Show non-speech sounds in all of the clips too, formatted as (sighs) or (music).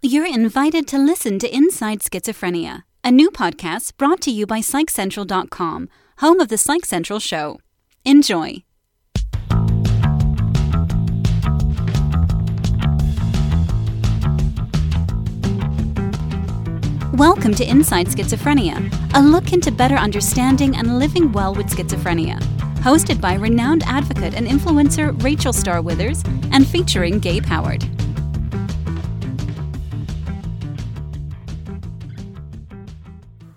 You're invited to listen to Inside Schizophrenia, a new podcast brought to you by PsychCentral.com, home of the Psych Central show. Enjoy. Welcome to Inside Schizophrenia, a look into better understanding and living well with schizophrenia. Hosted by renowned advocate and influencer Rachel Star Withers and featuring Gabe Howard.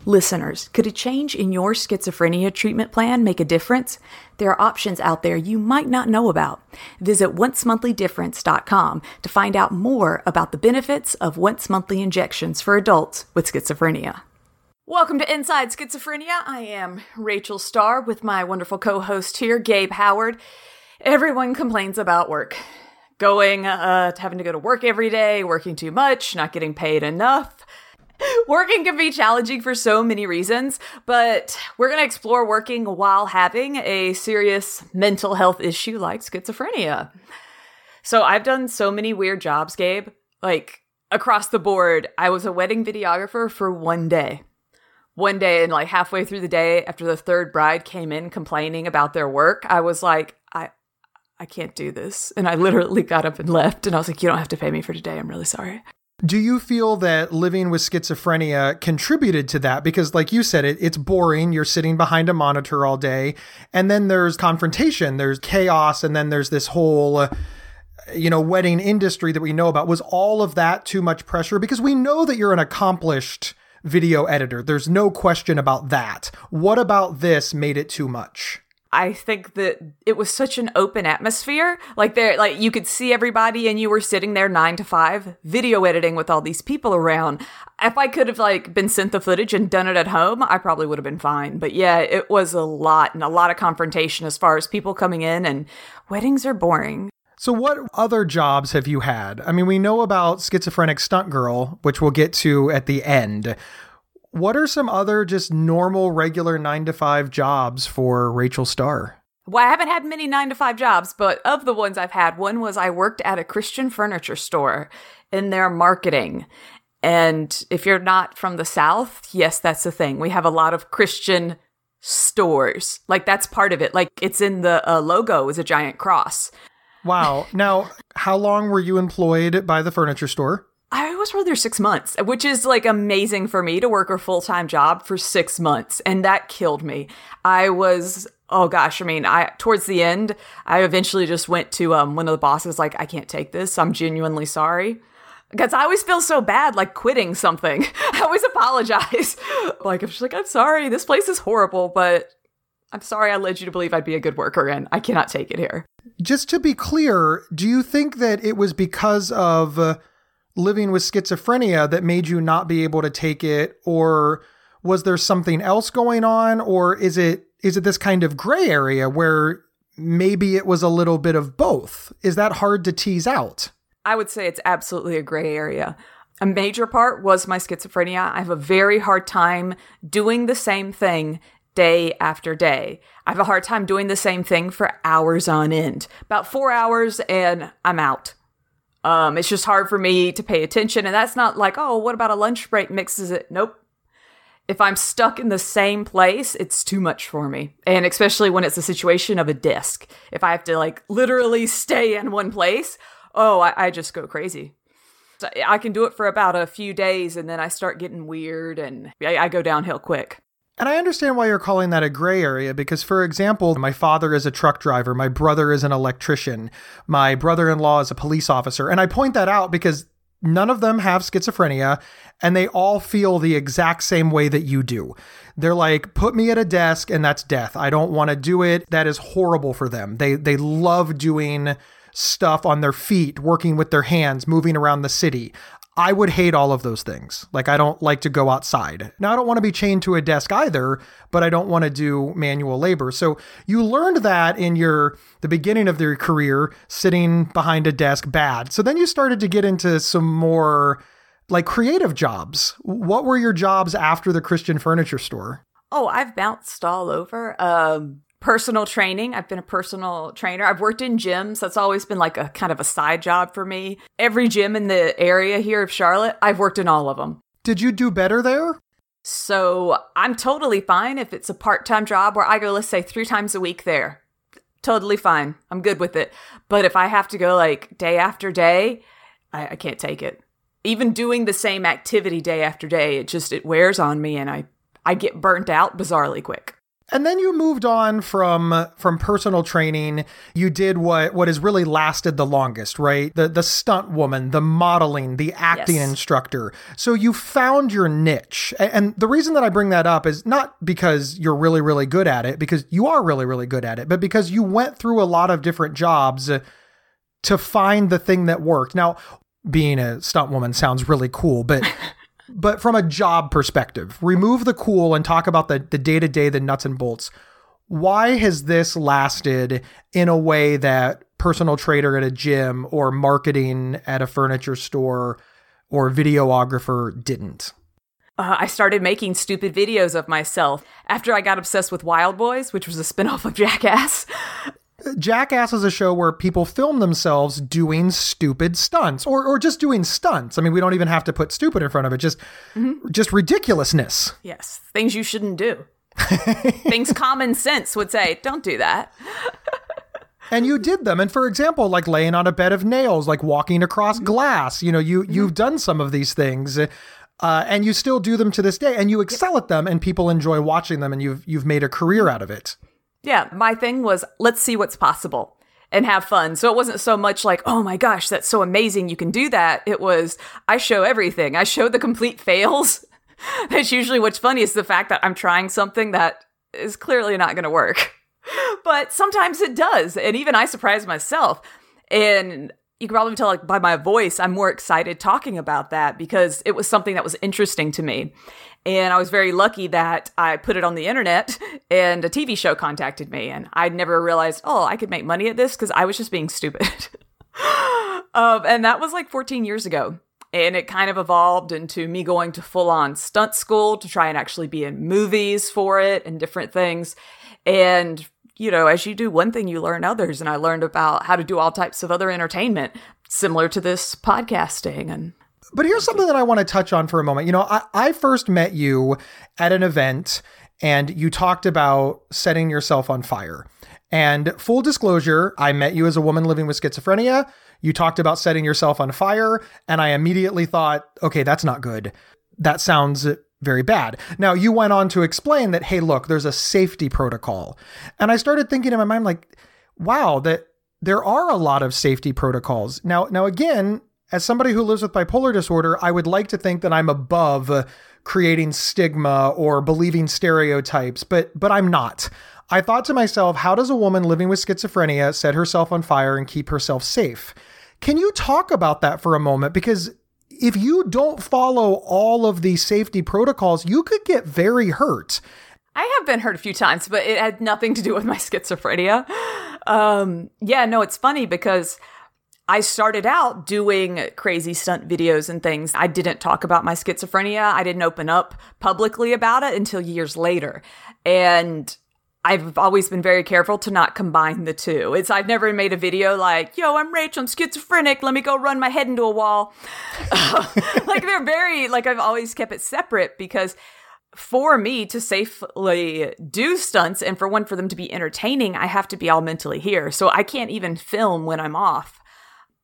Listeners, could a change in your schizophrenia treatment plan make a difference? There are options out there you might not know about. Visit oncemonthly.difference.com to find out more about the benefits of once monthly injections for adults with schizophrenia. Welcome to Inside Schizophrenia. I am Rachel Star with my wonderful co host here, Gabe Howard. Everyone complains about work. Going, uh, having to go to work every day, working too much, not getting paid enough (laughs) working can be challenging for so many reasons, but we're going to explore working while having a serious mental health issue like schizophrenia. So I've done so many weird jobs, Gabe. Like across the board, I was a wedding videographer for one day. One day, and like halfway through the day, after the third bride came in complaining about their work, I was like, I, I can't do this. And I literally got up and left. And I was like, you don't have to pay me for today. I'm really sorry. Do you feel that living with schizophrenia contributed to that? Because, like you said, it, it's boring. You're sitting behind a monitor all day. And then there's confrontation, there's chaos, and then there's this whole. Uh, you know, wedding industry that we know about. Was all of that too much pressure? Because we know that you're an accomplished video editor. There's no question about that. What about this made it too much? I think that it was such an open atmosphere. Like there, like you could see everybody and you were sitting there nine to five video editing with all these people around. If I could have like been sent the footage and done it at home, I probably would have been fine. But yeah, it was a lot and a lot of confrontation as far as people coming in and weddings are boring. So, what other jobs have you had? I mean, we know about schizophrenic stunt girl, which we'll get to at the end. What are some other just normal, regular nine to five jobs for Rachel Star? Well, I haven't had many nine to five jobs, but of the ones I've had, one was I worked at a Christian furniture store in their marketing. And if you're not from the South, yes, that's the thing. We have a lot of Christian stores. Like that's part of it. Like it's in the uh, logo is a giant cross. Wow. Now, how long were you employed by the furniture store? I was there six months, which is like amazing for me to work a full time job for six months. And that killed me. I was, oh gosh, I mean, I, towards the end, I eventually just went to um, one of the bosses, like, I can't take this. I'm genuinely sorry. Because I always feel so bad, like quitting something. (laughs) I always apologize. (laughs) like, I'm just like, I'm sorry, this place is horrible, but I'm sorry I led you to believe I'd be a good worker, and I cannot take it here. Just to be clear, do you think that it was because of. Uh, living with schizophrenia that made you not be able to take it or was there something else going on or is it is it this kind of gray area where maybe it was a little bit of both is that hard to tease out i would say it's absolutely a gray area a major part was my schizophrenia i have a very hard time doing the same thing day after day. I have a hard time doing the same thing for hours on end. About four hours and I'm out. Um, it's just hard for me to pay attention. And that's not like, oh, what about a lunch break mixes it? Nope. If I'm stuck in the same place, it's too much for me. And especially when it's a situation of a desk. If I have to like literally stay in one place, oh, I, I just go crazy. So I can do it for about a few days and then I start getting weird and I, I go downhill quick. And I understand why you're calling that a gray area because, for example, my father is a truck driver, my brother is an electrician, my brother in law is a police officer. And I point that out because none of them have schizophrenia and they all feel the exact same way that you do. They're like, put me at a desk and that's death. I don't want to do it. That is horrible for them. They, they love doing stuff on their feet, working with their hands, moving around the city. I would hate all of those things. Like, I don't like to go outside. Now, I don't want to be chained to a desk either, but I don't want to do manual labor. So, you learned that in your the beginning of your career, sitting behind a desk bad. So then you started to get into some more like creative jobs. What were your jobs after the Christian furniture store? Oh, I've bounced all over. Um, personal training. I've been a personal trainer. I've worked in gyms. That's always been like a kind of a side job for me. Every gym in the area here of Charlotte, I've worked in all of them. Did you do better there? So I'm totally fine if it's a part time job where I go, let's say, three times a week there. Totally fine. I'm good with it. But if I have to go like day after day, I, I can't take it. Even doing the same activity day after day, it just it wears on me and I I get burnt out bizarrely quick. And then you moved on from from personal training. You did what what has really lasted the longest, right? The the stunt woman, the modeling, the acting yes. instructor. So you found your niche. And the reason that I bring that up is not because you're really really good at it because you are really really good at it, but because you went through a lot of different jobs to find the thing that worked. Now, being a stunt woman sounds really cool, but (laughs) but from a job perspective, remove the cool and talk about the the day to day, the nuts and bolts. Why has this lasted in a way that personal trader at a gym or marketing at a furniture store or videographer didn't? Uh, I started making stupid videos of myself after I got obsessed with Wildboyz, which was a spinoff of (laughs) Jackass. Jackass is a show where people film themselves doing stupid stunts or, or just doing stunts. I mean, we don't even have to put stupid in front of it, just mm-hmm. just ridiculousness. Yes, things you shouldn't do. things (laughs) common sense would say, don't do that. (laughs) and you did them. And for example, like laying on a bed of nails, like walking across mm-hmm. glass, you know, you mm-hmm. you've done some of these things. Uh, and you still do them to this day and you excel at them and people enjoy watching them and you've you've made a career out of it. Yeah, my thing was let's see what's possible and have fun. So it wasn't so much like, oh my gosh, that's so amazing, you can do that. It was, I show everything. I show the complete fails. (laughs) that's usually what's funny is the fact that I'm trying something that is clearly not going to work. (laughs) but sometimes it does. And even I surprise myself. And you can probably tell like by my voice, I'm more excited talking about that because it was something that was interesting to me. And I was very lucky that I put it on the internet (laughs) and a TV show contacted me. And I'd never realized, oh, I could make money at this because I was just being stupid. (laughs) um, and that was like 14 years ago. And it kind of evolved into me going to full on stunt school to try and actually be in movies for it and different things. And, you know, as you do one thing, you learn others. And I learned about how to do all types of other entertainment, similar to this podcasting and but here's something that I want to touch on for a moment. You know, I, I first met you at an event and you talked about setting yourself on fire. And full disclosure, I met you as a woman living with schizophrenia. You talked about setting yourself on fire, and I immediately thought, okay, that's not good. That sounds very bad. Now, you went on to explain that, hey, look, there's a safety protocol. And I started thinking in my mind, like, wow, that there are a lot of safety protocols. Now, now again, as somebody who lives with bipolar disorder, I would like to think that I'm above creating stigma or believing stereotypes, but but I'm not. I thought to myself, how does a woman living with schizophrenia set herself on fire and keep herself safe? Can you talk about that for a moment because if you don't follow all of these safety protocols, you could get very hurt. I have been hurt a few times, but it had nothing to do with my (laughs) schizophrenia. Um, yeah, no, it's funny because I started out doing crazy stunt videos and things. I didn't talk about my schizophrenia. I didn't open up publicly about it until years later. And I've always been very careful to not combine the two. It's I've never made a video like, "Yo, I'm Rachel, I'm schizophrenic. Let me go run my head into a wall." (laughs) like they're very like I've always kept it separate because for me to safely do stunts and for one for them to be entertaining, I have to be all mentally here. So I can't even film when I'm off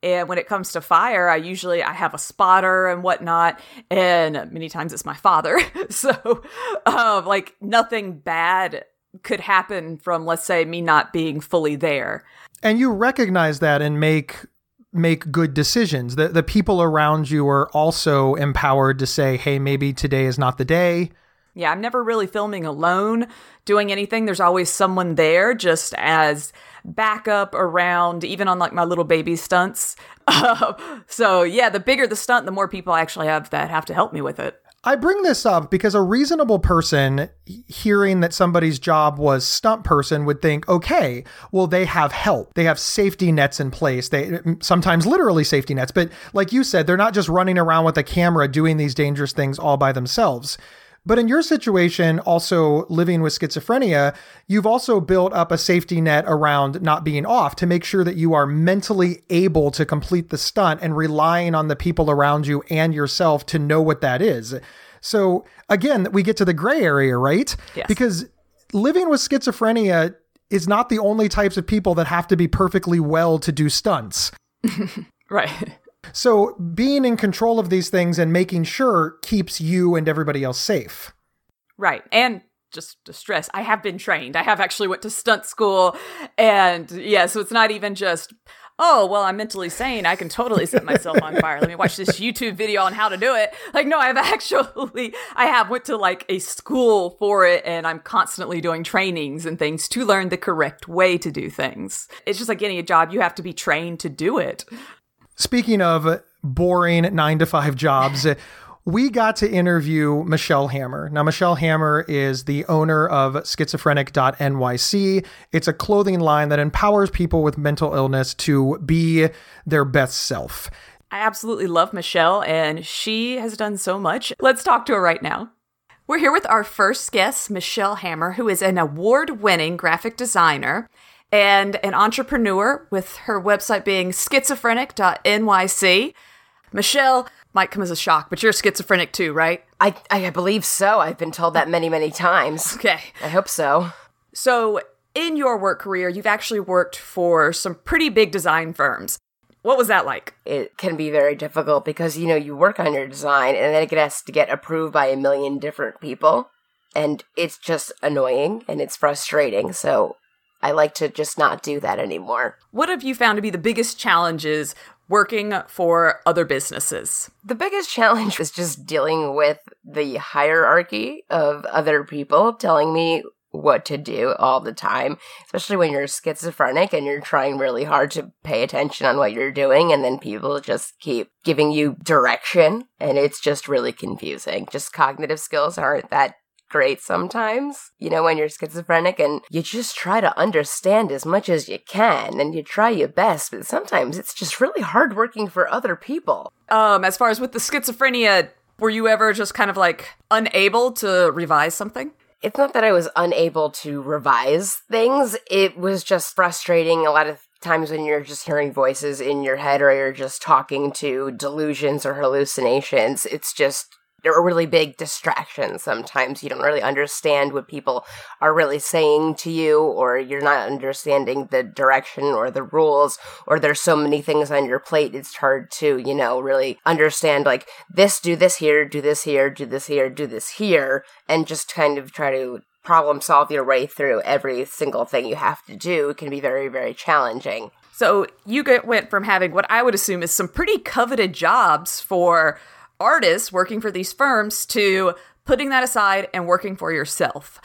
and when it comes to fire i usually i have a spotter and whatnot and many times it's my father (laughs) so um, like nothing bad could happen from let's say me not being fully there and you recognize that and make make good decisions the, the people around you are also empowered to say hey maybe today is not the day yeah i'm never really filming alone doing anything there's always someone there just as backup around, even on like my little baby stunts. (laughs) so yeah, the bigger the stunt, the more people I actually have that have to help me with it. I bring this up because a reasonable person hearing that somebody's job was stunt person would think, okay, well, they have help. They have safety nets in place. They sometimes literally safety nets, but like you said, they're not just running around with a camera doing these dangerous things all by themselves. But in your situation, also living with schizophrenia, you've also built up a safety net around not being off to make sure that you are mentally able to complete the stunt and relying on the people around you and yourself to know what that is. So again, we get to the gray area, right? Yes. Because living with schizophrenia is not the only types of people that have to be perfectly well to do stunts. (laughs) Right. So being in control of these things and making sure keeps you and everybody else safe. Right. And just to stress, I have been trained. I have actually went to stunt school and yeah, so it's not even just oh, well, I'm mentally sane. I can totally set myself on fire. Let me watch this YouTube video on how to do it. Like, no, I've (laughs) actually, I have went to like a school for it and I'm constantly doing trainings and things to learn the correct way to do things. It's just like any job. You have to be trained to do it. Speaking of boring nine to five jobs, (laughs) we got to interview Michelle Hammer. Now, Michelle Hammer is the owner of schizophrenic.nyc. It's a clothing line that empowers people with mental illness to be their best self. I absolutely love Michelle, and she has done so much. Let's talk to her right now. We're here with our first guest, Michelle Hammer, who is an award winning graphic designer and an entrepreneur, with her website being schizophrenic.nyc. Michelle, might come as a shock, but you're schizophrenic too, right? I, I believe so. I've been told that many, many times. Okay. I hope so. So, in your work career, you've actually worked for some pretty big design firms. What was that like? It can be very difficult because, you know, you work on your design and then it has to get approved by a million different people. And it's just annoying and it's frustrating. So I like to just not do that anymore. What have you found to be the biggest challenges working for other businesses? The biggest (laughs) challenge is just dealing with the hierarchy of other people telling me what to do all the time, especially when you're schizophrenic and you're trying really hard to pay attention on what you're doing, and then people just keep giving you direction, and it's just really confusing. Just cognitive skills aren't that great sometimes, you know, when you're schizophrenic and you just try to understand as much as you can and you try your best, but sometimes it's just really hard working for other people. Um, as far as with the schizophrenia, were you ever just kind of like unable to revise something? It's not that I was unable to revise things, it was just frustrating a lot of times when you're just hearing voices in your head or you're just talking to delusions or hallucinations. It's just are really big distraction sometimes. You don't really understand what people are really saying to you or you're not understanding the direction or the rules or there's so many things on your plate it's hard to you know really understand like this do this here do this here do this here do this here and just kind of try to problem solve your way through every single thing you have to do. It can be very very challenging. So you get, went from having what i would assume is some pretty coveted jobs for artists working for these firms to putting that aside and working for yourself.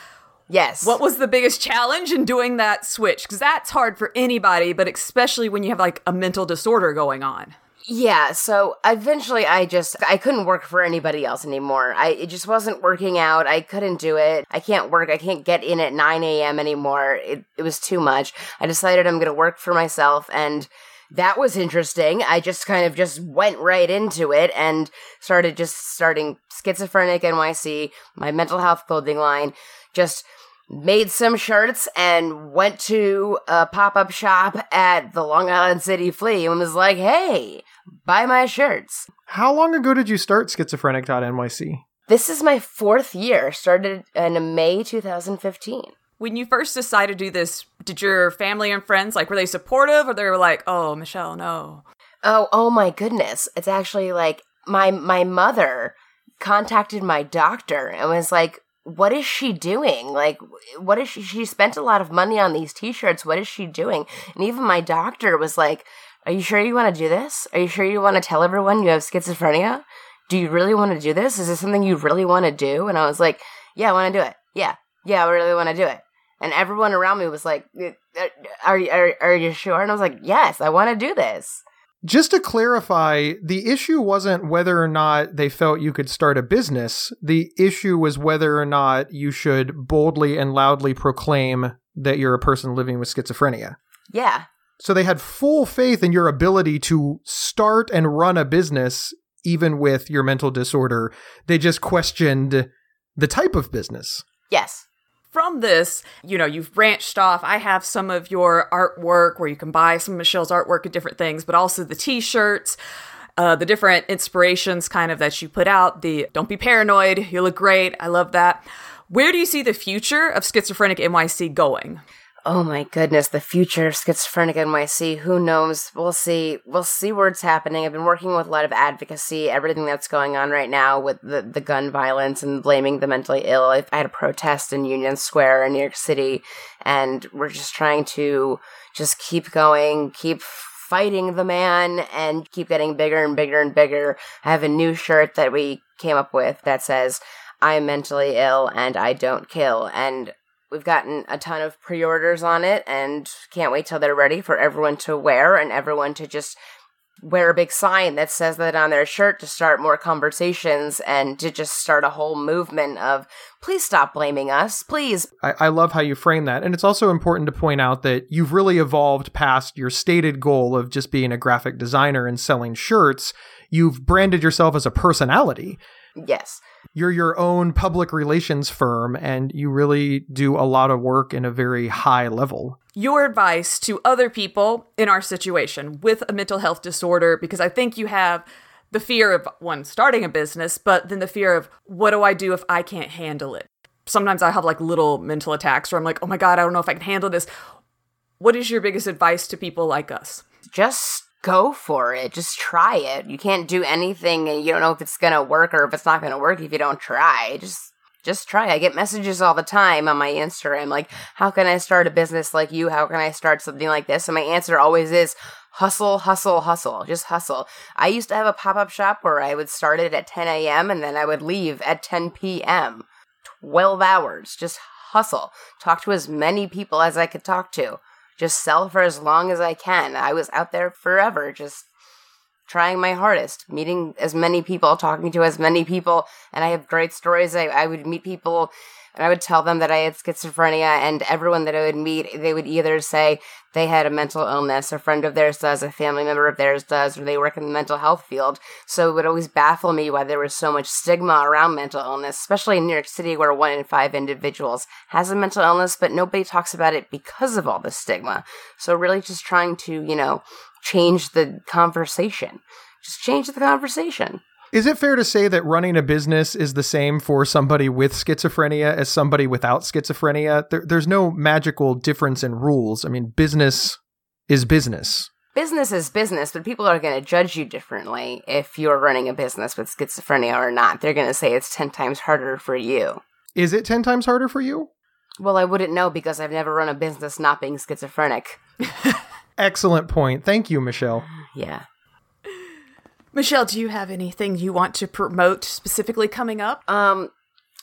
Yes. What was the biggest challenge in doing that switch? Because that's hard for anybody, but especially when you have like a mental disorder going on. Yeah, so eventually I just I couldn't work for anybody else anymore. I it just wasn't working out. I couldn't do it. I can't work. I can't get in at 9 a.m. anymore. It it was too much. I decided I'm gonna work for myself and that was interesting. I just kind of just went right into it and started just starting Schizophrenic NYC, my mental health clothing line, just made some shirts and went to a pop up shop at the Long Island City Flea and was like, hey, buy my shirts. How long ago did you start schizophrenic.nyc? This is my fourth year, started in May 2015 when you first decided to do this, did your family and friends like were they supportive or they were like, "Oh, Michelle, no." Oh, oh my goodness. It's actually like my my mother contacted my doctor and was like, "What is she doing? Like what is she she spent a lot of money on these t-shirts. What is she doing?" And even my doctor was like, "Are you sure you want to do this? Are you sure you want to tell everyone you have schizophrenia? Do you really want to do this? Is this something you really want to do?" And I was like, "Yeah, I want to do it. Yeah. Yeah, I really want to do it." And everyone around me was like, uh, "Are are are you sure?" And I was like, "Yes, I want to do this." Just to clarify, the issue wasn't whether or not they felt you could start a business. The issue was whether or not you should boldly and loudly proclaim that you're a person living with schizophrenia. Yeah. So they had full faith in your ability to start and run a business even with your mental disorder. They just questioned the type of business. Yes. From this, you know, you've branched off. I have some of your artwork where you can buy some of Michelle's artwork and different things, but also the t shirts. Uh, the different inspirations kind of that you put out the don't be paranoid you look great i love that where do you see the future of schizophrenic nyc going Oh my goodness, the future of schizophrenic NYC. Who knows? We'll see. We'll see where it's happening. I've been working with a lot of advocacy, everything that's going on right now with the, the gun violence and blaming the mentally ill. I had a protest in Union Square in New York City, and we're just trying to just keep going, keep fighting the man, and keep getting bigger and bigger and bigger. I have a new shirt that we came up with that says, I'm mentally ill and I don't kill. And We've gotten a ton of pre orders on it and can't wait till they're ready for everyone to wear and everyone to just wear a big sign that says that on their shirt to start more conversations and to just start a whole movement of please stop blaming us, please. I, I, love how you frame that. And it's also important to point out that you've really evolved past your stated goal of just being a graphic designer and selling shirts. You've branded yourself as a personality. Yes you're your own public relations firm and you really do a lot of work in a very high level. Your advice to other people in our situation with a mental health disorder, because I think you have the fear of one starting a business, but then the fear of what do I do if I can't handle it? Sometimes I have like little mental attacks where I'm like, oh my God, I don't know if I can handle this. What is your biggest advice to people like us? Just go for it. Just try it. You can't do anything and you don't know if it's going to work or if it's not going to work if you don't try. Just just try. I get messages all the time on my Instagram like, "How can I start a business like you? How can I start something like this?" And my answer always is hustle, hustle, hustle. Just hustle. I used to have a pop up shop where I would start it at 10 a.m. and then I would leave at 10 p.m. 12 hours. Just hustle. Talk to as many people as I could talk to just sell for as long as I can. I was out there forever, just trying my hardest, meeting as many people, talking to as many people, and I have great stories. I, I would meet people and I would tell them that I had schizophrenia, and everyone that I would meet, they would either say they had a mental illness, a friend of theirs does, a family member of theirs does, or they work in the mental health field. So it would always baffle me why there was so much stigma around mental illness, especially in New York City, where one in five individuals has a mental illness, but nobody talks about it because of all the stigma. So really just trying to, you know, change the conversation. Just change the conversation. Is it fair to say that running a business is the same for somebody with schizophrenia as somebody without schizophrenia? There, there's no magical difference in rules. I mean, business is business. Business is business, but people are going to judge you differently if you're running a business with schizophrenia or not. They're going to say it's 10 times harder for you. Is it 10 times harder for you? Well, I wouldn't know because I've never run a business not being schizophrenic. (laughs) Excellent point. Thank you, Michelle. Yeah. Michelle, do you have anything you want to promote specifically coming up? Um,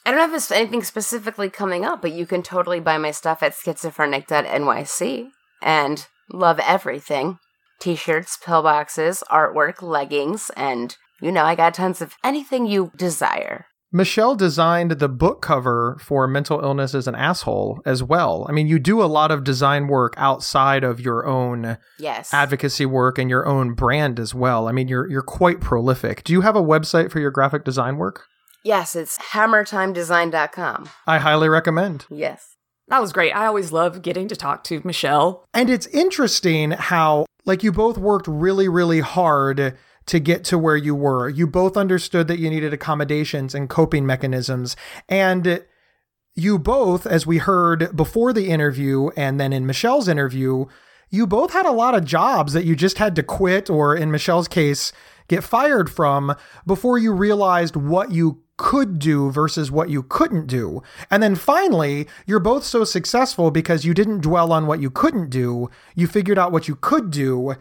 I don't have anything specifically coming up, but you can totally buy my stuff at schizophrenic.nyc and love everything t shirts, pillboxes, artwork, leggings, and you know, I got tons of anything you desire. Michelle designed the book cover for Mental Illness as an Asshole as well. I mean, you do a lot of design work outside of your own yes. advocacy work and your own brand as well. I mean, you're you're quite prolific. Do you have a website for your graphic design work? Yes, it's hammertimedesign.com. I highly recommend. Yes. That was great. I always love getting to talk to Michelle. And it's interesting how like you both worked really really hard to get to where you were. You both understood that you needed accommodations and coping mechanisms. And you both, as we heard before the interview and then in Michelle's interview, you both had a lot of jobs that you just had to quit, or in Michelle's case, get fired from before you realized what you could do versus what you couldn't do. And then finally, you're both so successful because you didn't dwell on what you couldn't do. You figured out what you could do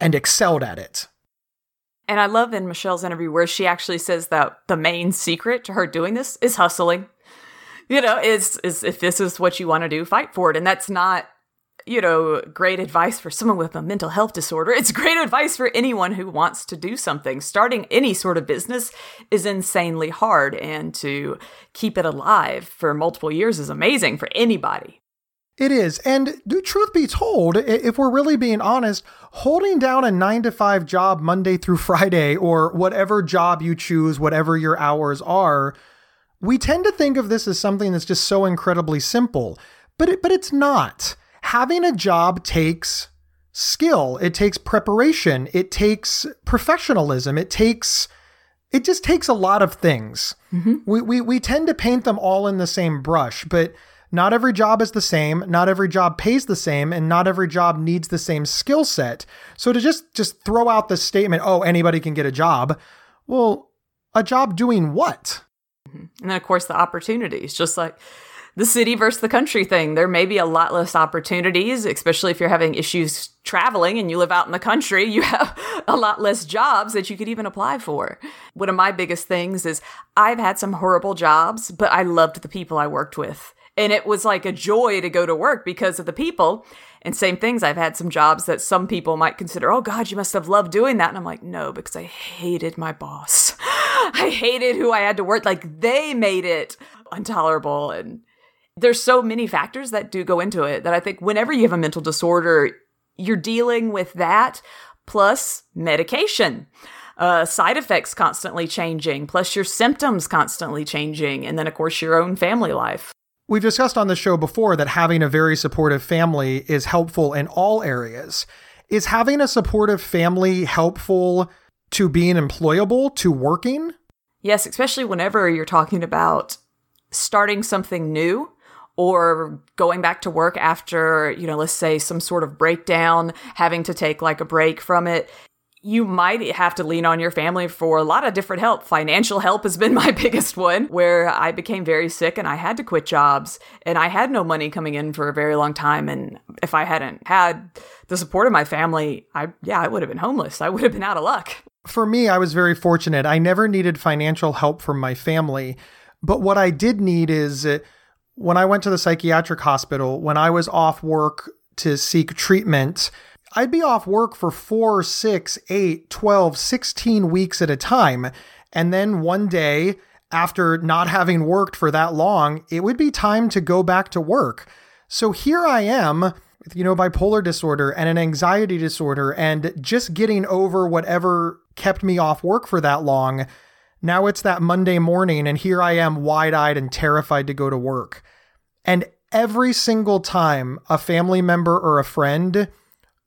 and excelled at it. And I love in Michelle's interview where she actually says that the main secret to her doing this is hustling. You know, is is if this is what you want to do, fight for it. And that's not, you know, great advice for someone with a mental health disorder. It's great advice for anyone who wants to do something. Starting any sort of business is insanely hard and to keep it alive for multiple years is amazing for anybody. It is. And do truth be told, if we're really being honest, holding down a nine to five job Monday through (laughs) Friday or whatever job you choose, whatever your hours are, We tend to think of this as something that's just so incredibly simple, but it, but it's not. Having a job takes skill, it takes preparation, it takes professionalism, it takes it just takes a lot of things. Mm-hmm. We, we we tend to paint them all in the same brush, but not every job is the same, not every job pays the same, and not every job needs the same skill set. So to just just throw out the statement, "Oh, anybody can get a job." Well, a job doing what? Mm-hmm. And then of course the opportunities, just like the city versus the country thing. There may be a lot less opportunities, especially if you're having issues traveling and you live out in the country. (laughs) You have a lot less jobs that you could even apply for. One of my biggest things is I've had some horrible jobs, but I loved the people I worked with. And it was like a joy to go to work because of the people. And same things, I've had some jobs that some people might consider, oh God, you must have loved doing that. And I'm like, no, because I hated my boss. (laughs) I hated who I had to work. Like they made it intolerable. And there's so many factors that do go into it that I think whenever you have a mental disorder, you're dealing with that plus medication. Uh, side effects constantly changing, plus your symptoms constantly changing, and then, of course, your own family life. We've discussed on the show before that having a very supportive family is helpful in all areas. Is having a supportive family helpful to being employable, to working? Yes, especially whenever you're talking about starting something new or going back to work after, you know, let's say some sort of breakdown, having to take like a break from it. You might have to lean on your family for a lot of different help. Financial help has been (laughs) my biggest one, where I became very sick and I had to quit jobs and I had no money coming in for a very long time. And if I hadn't had the support of my family, I, yeah, I would have been homeless. I would have been out of luck. For me, I was very fortunate. I never needed financial help from my family. But what I did need is uh, when I went to the psychiatric hospital, when I was off work to seek treatment, I'd be off work for four, six, eight, 12, 16 weeks at a time. And then one day, after not having worked for that long, it would be time to go back to work. So here I am you know, bipolar disorder and an anxiety disorder and just getting over whatever kept me off work for that long. Now it's that Monday morning, and here I am wide eyed and terrified to go to work. And every single time a family member or a friend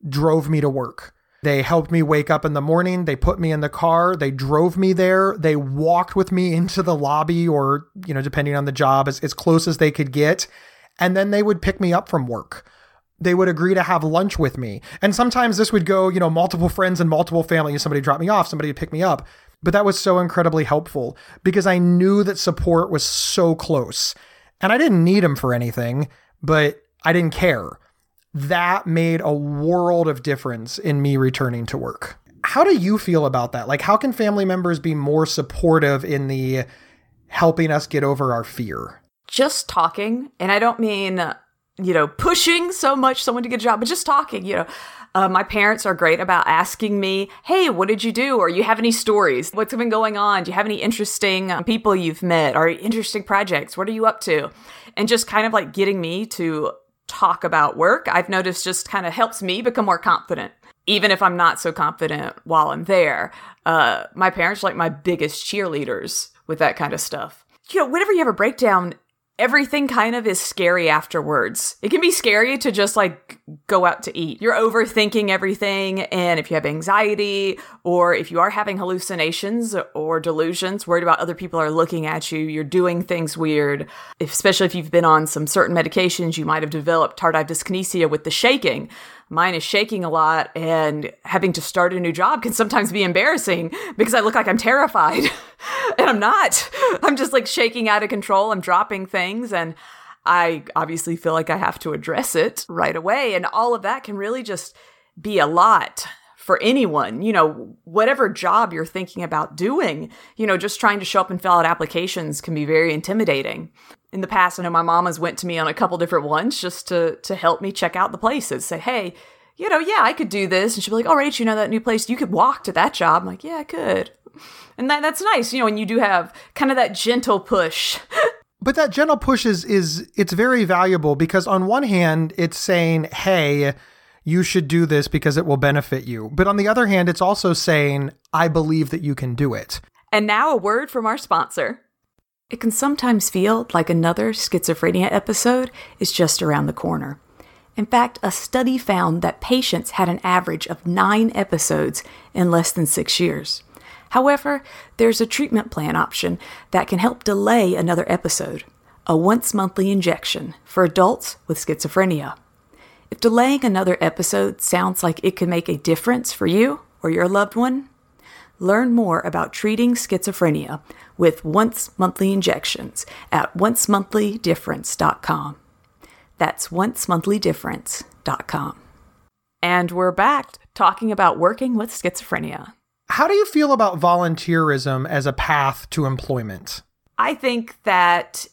drove me to work. They helped me wake up in the morning. They put me in the car. They drove me there. They walked with me into the lobby or, you know, depending on the job, as, as close as they could get. And then they would pick me up from work. They would agree to have lunch with me. And sometimes this would go, you know, multiple friends and multiple family. Somebody dropped me off, somebody would pick me up. But that was so incredibly helpful because I knew that support was so close. And I didn't need them for anything, but I didn't care. That made a world of difference in me returning to work. How do you feel about that? Like, how can family members be more supportive in the helping us get over our fear? Just talking. And I don't mean, you know, pushing so much someone to get a job, but just talking, you know. Uh, my parents are great about asking me, Hey, what did you do? Or you have any stories? What's been going on? Do you have any interesting um, people you've met or interesting projects? What are you up to? And just kind of like getting me to talk about work, I've noticed just kind of helps me become more confident. Even if I'm not so confident while I'm there, uh, my parents are like my biggest cheerleaders with that kind of stuff. You know, whenever you have a breakdown, everything kind of is scary afterwards. It can be scary to just like go out to eat. You're overthinking everything. And if you have anxiety or if you are having hallucinations or delusions, worried about other people are looking at you, you're doing things weird, especially if you've been on some certain medications, you might have developed tardive dyskinesia with the shaking mine is shaking a lot and having to start a new job can sometimes be embarrassing because I look like I'm terrified (laughs) (laughs) and I'm not. (laughs) I'm just like shaking out of control. I'm dropping things and I obviously feel like I have to address it right away. And all of that can really just be a lot for anyone, you know, whatever job you're thinking about doing, you know, just trying to show up and fill out applications can be very intimidating. In the past, I know my mom has went to me on a couple different ones just to to help me check out the places. Say, hey, you know, yeah, I could do this. And she'd be like, all right, you know that new place, you could walk to that job. I'm like, yeah, I could. And that that's nice, you know, and you do have kind of that gentle push. (laughs) but that gentle push is is it's very valuable because on one hand, it's saying, hey, you should do this because it will benefit you. But on the other hand, it's also saying, I believe that you can do it. And now a word from our sponsor. It can sometimes feel like another schizophrenia episode is just around the corner. In fact, a study found that patients had an average of nine episodes in less than six years. However, there's a treatment plan option that can help delay another episode a once monthly injection for adults with schizophrenia. If delaying another episode sounds like it could make a difference for you or your loved one, learn more about treating schizophrenia with once monthly injections at oncemonthly.difference.com. That's oncemonthly.difference.com. And we're back talking about working with schizophrenia. How do you feel about volunteerism as a path to employment? I think that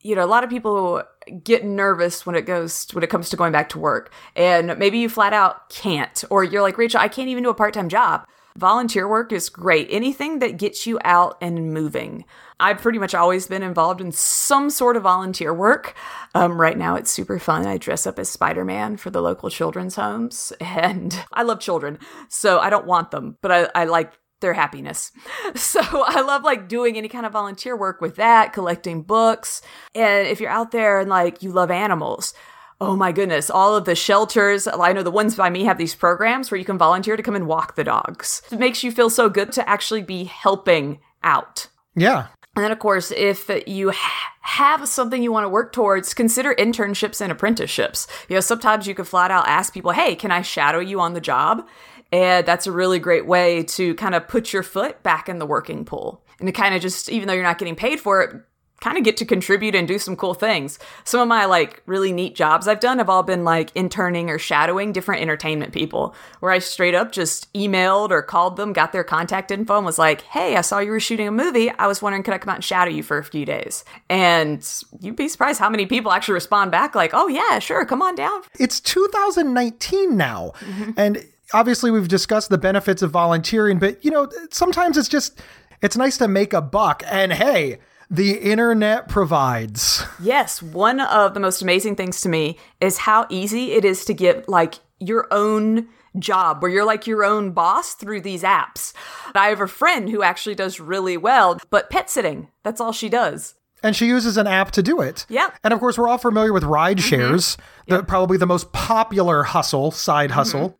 you know a lot of people get nervous when it goes when it comes to going back to work and maybe you flat out can't or you're like Rachel I can't even do a part-time job. Volunteer work is great. Anything that gets you out and moving. I've pretty much always been involved in some sort of volunteer work. Um, right now, it's super fun. I dress up as Spider Man for the local children's homes, (laughs) and I love children, so I don't want them, but I, I like their happiness. (laughs) So I love like doing any kind of volunteer work with that, collecting books. And if you're out there and like you love animals, oh my goodness, all of the shelters, I know the ones by me have these programs where you can volunteer to come and walk the dogs. It makes you feel so good to actually be helping out. Yeah. And then, of course, if you ha- have something you want to work towards, consider internships and apprenticeships. You know, sometimes you could flat out ask people, hey, can I shadow you on the job? And that's a really great way to kind of put your foot back in the working pool and to kind of just, even though you're not getting paid for it, kind of get to contribute and do some cool things. Some of my like really neat jobs I've done have all been like interning or shadowing different entertainment people where I straight up just emailed or called them, got their contact info and was like, "Hey, I saw you were shooting a movie. I was wondering could I come out and shadow you for a few days?" And you'd be surprised how many people actually respond back like, "Oh yeah, sure, come on down." It's 2019 now. Mm-hmm. And obviously we've discussed the benefits of volunteering, but you know, sometimes it's just it's nice to make a buck and hey, the internet provides. Yes, one of the most amazing things to me is how easy it is to get like your own job where you're like your own boss through these apps. I have a friend who actually does really well, but pet sitting, that's all she does. And she uses an app to do it. Yeah. And of course, we're all familiar with ride mm-hmm. shares, mm-hmm. yep. the, probably the most popular hustle, side hustle. Mm-hmm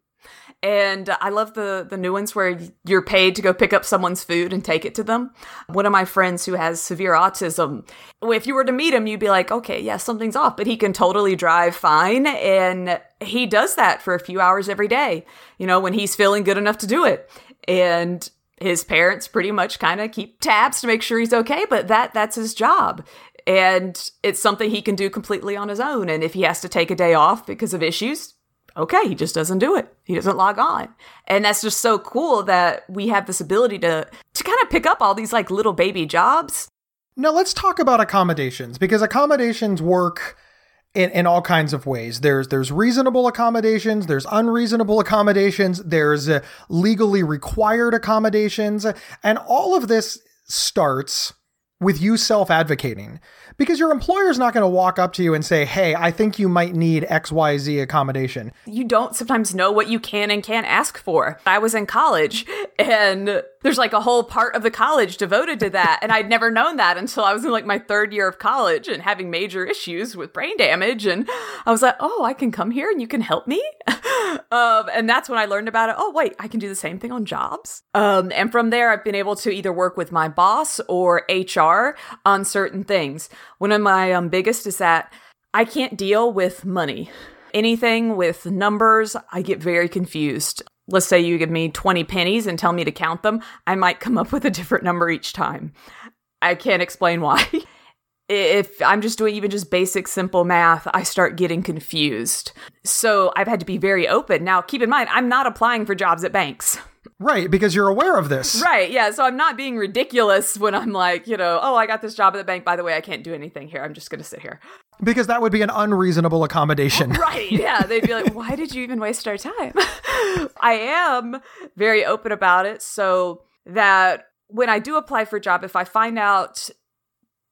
and I love the the new ones where you're paid to go pick up someone's food and take it to them. One of my friends who has severe autism, if you were to meet him, you'd be like, okay, yeah, something's off, but he can totally drive fine, and he does that for a few hours every day. You know, when he's feeling good enough to do it, and his parents pretty much kind of keep tabs to make sure he's okay, but that that's his job and it's something he can do completely on his own. And if he has to take a day off because of issues, okay, he just doesn't do it. He doesn't log on. And that's just so cool that we have this ability to to kind of pick up all these like little baby jobs. Now let's talk about accommodations because accommodations work in, in all kinds of ways. There's there's reasonable accommodations, there's unreasonable accommodations, there's uh, legally required accommodations, and all of this starts with you self advocating because your employer is not going to walk up to you and say, Hey, I think you might need XYZ accommodation. You don't sometimes know what you can and can't ask for. I was in college and there's like a whole part of the college devoted to that. And I'd never known that until I was in like my third year of college and having major issues with brain damage. And I was like, Oh, I can come here and you can help me. (laughs) um, and that's when I learned about it. Oh, wait, I can do the same thing on jobs. Um, and from there, I've been able to either work with my boss or HR on certain things. One of my um, biggest is that I can't deal with money. Anything with numbers, I get very confused. Let's say you give me 20 pennies and tell me to count them, I might come up with a different number each time. I can't explain why. (laughs) if I'm just doing even just basic simple math, I start getting confused. So I've had to be very open. Now, keep in mind, I'm not applying for jobs at banks. Right, because you're aware of this. Right, yeah. So I'm not being ridiculous when I'm like, you know, oh, I got this job at the bank. By the way, I can't do anything here. I'm just going to sit here. Because that would be an unreasonable accommodation. (laughs) right, yeah. They'd be like, why did you even waste our time? (laughs) I am very open about it so that when I do apply for a job, if I find out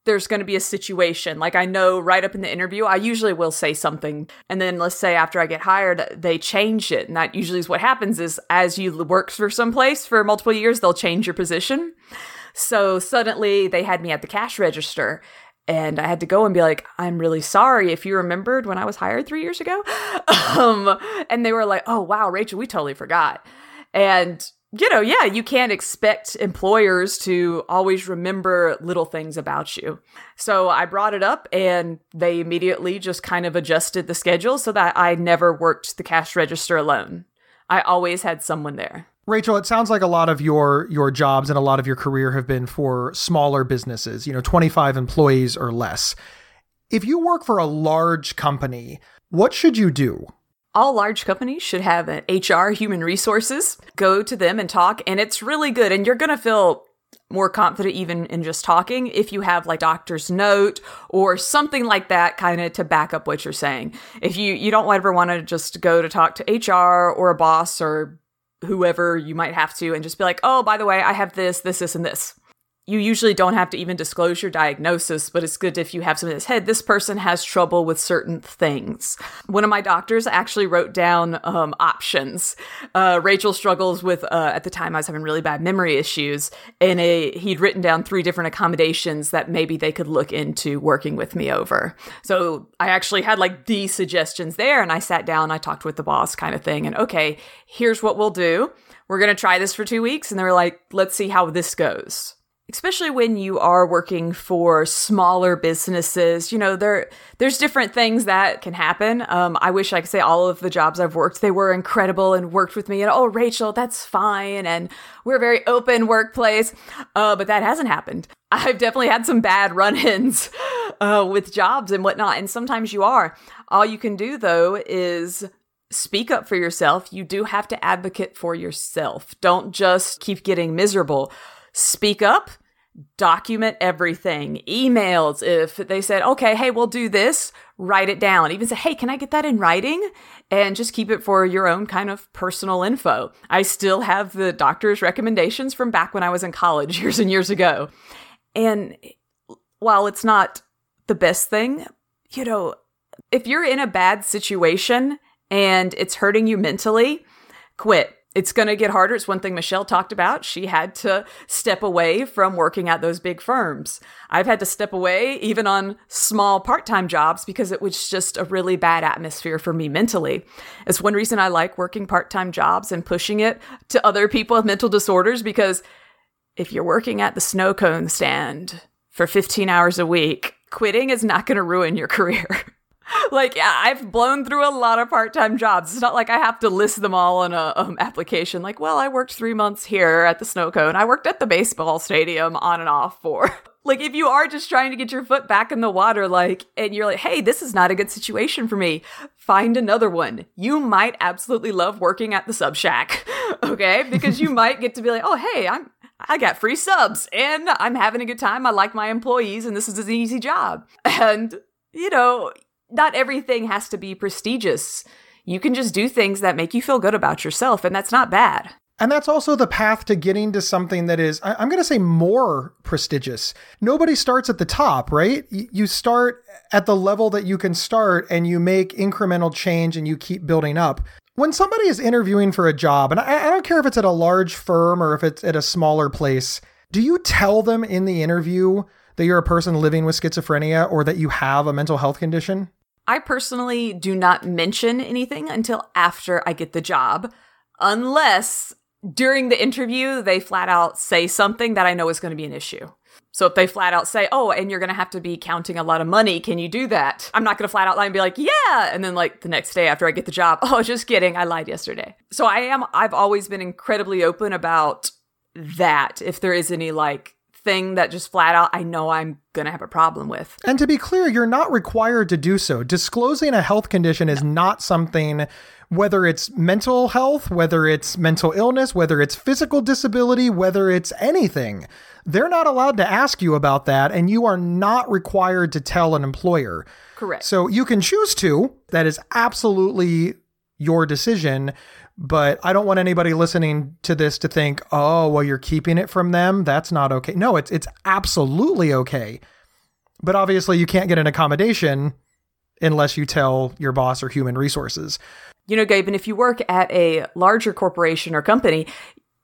there's going to be a situation. Like I know right up in the interview, I usually will say something. And then let's say after I get hired, they change it. And that usually is what happens is as you work for some place for multiple years, they'll change your position. So suddenly they had me at the cash register and I had to go and be like, I'm really sorry if you remembered when I was hired three years ago. (laughs) um, and they were like, oh, wow, Rachel, we totally forgot. And, you know, yeah, you can't expect employers to always remember little things about you. So I brought it up and they immediately just kind of adjusted the schedule so that I never worked the cash register alone. I always had someone there. Rachel, it sounds like a lot of your your jobs and a lot of your career have been for smaller businesses, you know, 25 employees or less. If you work for a large company, what should you do? All large companies should have an HR, human resources. Go to them and talk, and it's really good. And you're going to feel more confident even in just talking if you have like doctor's note or something like that kind of to back up what you're saying. If you you don't ever want to just go to talk to HR or a boss or whoever you might have to and just be like, oh, by the way, I have this, this, this, and this you usually don't have to even disclose your diagnosis, but it's good if you have something that's, hey, this person has trouble with certain things. One of my doctors actually wrote down um, options. Uh, Rachel struggles with, uh, at the time, I was having really bad memory issues, and a, he'd written down three different accommodations that maybe they could look into working with me over. So I actually had like these suggestions there, and I sat down, I talked with the boss kind of thing, and okay, here's what we'll do. We're going to try this for two weeks. And they were like, let's see how this goes especially when you are working for smaller businesses you know there there's different things that can happen. Um, i wish i could say all of the jobs i've worked they were incredible and worked with me and oh rachel that's fine and we're a very open workplace uh, but that hasn't happened. (laughs) I've definitely had some bad run-ins (laughs) uh, with jobs and whatnot and sometimes you are. All you can do though is speak up for yourself. You do have to advocate for yourself. Don't just keep getting miserable speak up, document everything. Emails, if they said, okay, hey, we'll do this, write it down. Even say, hey, can I get that in writing? And just keep it for your own kind of personal info. I still have the doctor's recommendations from back when I was in college (laughs) years and years ago. And while it's not the best thing, you know, if you're in a bad situation and it's hurting you mentally, quit it's going to get harder. It's one thing Michelle talked about. She had to step away from working at those big firms. I've had to step away even on small part time jobs because it was just a really bad atmosphere for me mentally. It's one reason I like working part time jobs and pushing it to other people with mental disorders because if you're working at the snow cone stand for 15 hours a week, quitting is not going to ruin your (laughs) career. (laughs) like yeah, I've blown through a lot of part-time jobs. It's not like I have to list them all on a um, application. Like, well, I worked three months here at the snow cone. I worked at the baseball stadium on and off for. (laughs) like, if you are just trying to get your foot back in the water, like, and you're like, hey, this is not a good situation for me. Find another one. You might absolutely love working at the sub shack, (laughs) okay? Because you might get to be like, oh, hey, I'm I got free subs and I'm having a good time. I like my employees and this is an easy job. And, you know, not everything has to be prestigious. You can just do things that make you feel good about yourself, and that's not bad. And that's also the path to getting to something that is, I'm going to say, more prestigious. Nobody starts at the top, right? You start at the level that you can start and you make incremental change and you keep building up. When somebody is interviewing for a job, and I don't care if it's at a large firm or if it's at a smaller place, do you tell them in the interview that you're a person living with schizophrenia or that you have a mental health condition? I personally do not mention anything until after I get the job, unless during the interview they flat out say something that I know is going to be an issue. So if they flat out say, "Oh, and you're going to have to be counting a lot of money, can you do that?" I'm not going to flat out lie and be like, "Yeah," and then like the next day after I get the job, (laughs) "Oh, just kidding, I lied yesterday." So I am I've always been incredibly open about that if there is any like thing that just flat out I know I'm going to have a problem with. And to be clear, you're not required to do so. Disclosing a health condition is not something whether it's mental health, whether it's mental illness, whether it's physical disability, whether it's anything. They're not allowed to ask you about that, and you are not required to tell an employer. Correct. So you can choose to. That is absolutely your decision. But I don't want anybody listening to this to think, oh, well, you're keeping it from them. That's not okay. No, it's it's absolutely okay. But obviously, you can't get an accommodation unless you tell your boss or human resources. You know, Gabe, and if you work at a larger corporation or company,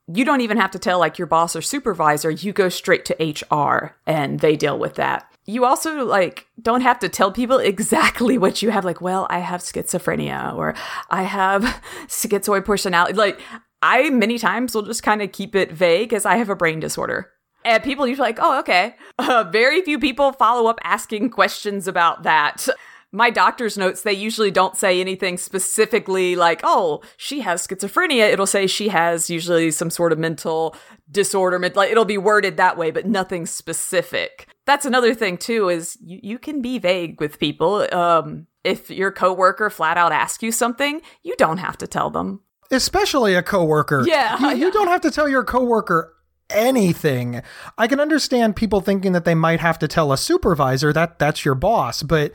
you don't even have to tell like your boss or supervisor. You go straight to HR and they deal with that. You also like don't have to tell people exactly what you have like, well, I have schizophrenia or I have (laughs) schizoid personality. Like I many times will just kind of keep it vague as I have a brain disorder. And people usually like, oh, okay. Uh, very few people follow up asking questions about that my doctor's notes, they usually don't say anything specifically like, oh, she has schizophrenia. It'll say she has usually some sort of mental disorder. Like it'll be worded that way, but nothing specific. That's another thing too, is you, you can be vague with people. Um, if your coworker flat out asks you something, you don't have to tell them. Especially a coworker. Yeah. You, you don't have to tell your coworker anything. I can understand people thinking that they might have to tell a supervisor that that's your boss, but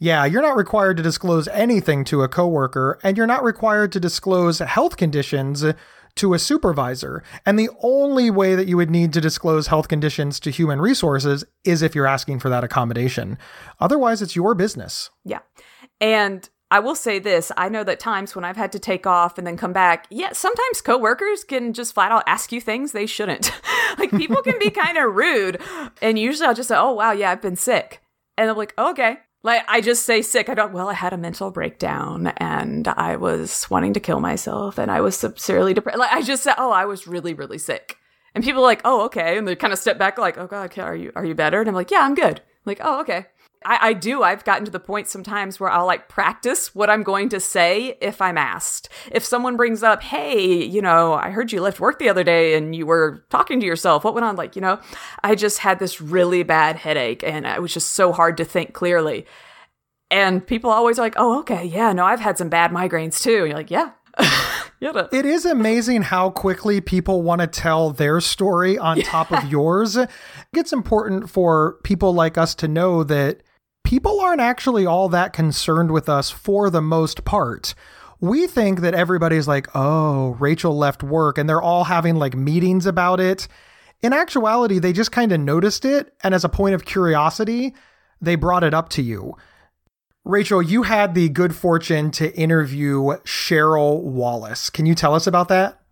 yeah, you're not required to disclose anything to a coworker, and you're not required to disclose health conditions to a supervisor. And the only way that you would need to disclose health conditions to human resources is if you're asking for that accommodation. Otherwise, it's your business. Yeah. And I will say this I know that times when I've had to take off and then come back, yeah, sometimes coworkers can just flat out ask you things they shouldn't. (laughs) like people can be (laughs) kind of rude. And usually I'll just say, oh, wow, yeah, I've been sick. And I'm like, oh, okay. Like I just say sick. I don't. Well, I had a mental breakdown and I was wanting to kill myself and I was sincerely depressed. Like I just said, oh, I was really, really sick. And people are like, oh, okay, and they kind of step back, like, oh God, are you are you better? And I'm like, yeah, I'm good. I'm like, oh, okay. I, I do. I've gotten to the point sometimes where I'll like practice what I'm going to say if I'm asked. If someone brings up, hey, you know, I heard you left work the other day and you were talking to yourself. What went on? Like, you know, I just had this really bad headache and it was just so hard to think clearly. And people always are like, oh, okay, yeah, no, I've had some bad migraines too. And you're like, yeah. (laughs) it is amazing how quickly people want to tell their story on (laughs) yeah. top of yours. It's important for people like us to know that people aren't actually all that concerned with us for the most part. We think that everybody's like, oh, Rachel left work, and they're all having like meetings about it. In actuality, they just kind of noticed it, and as a point of curiosity, they brought it up to you. Rachel, you had the good fortune to interview Cheryl Wallace. Can you tell us about that?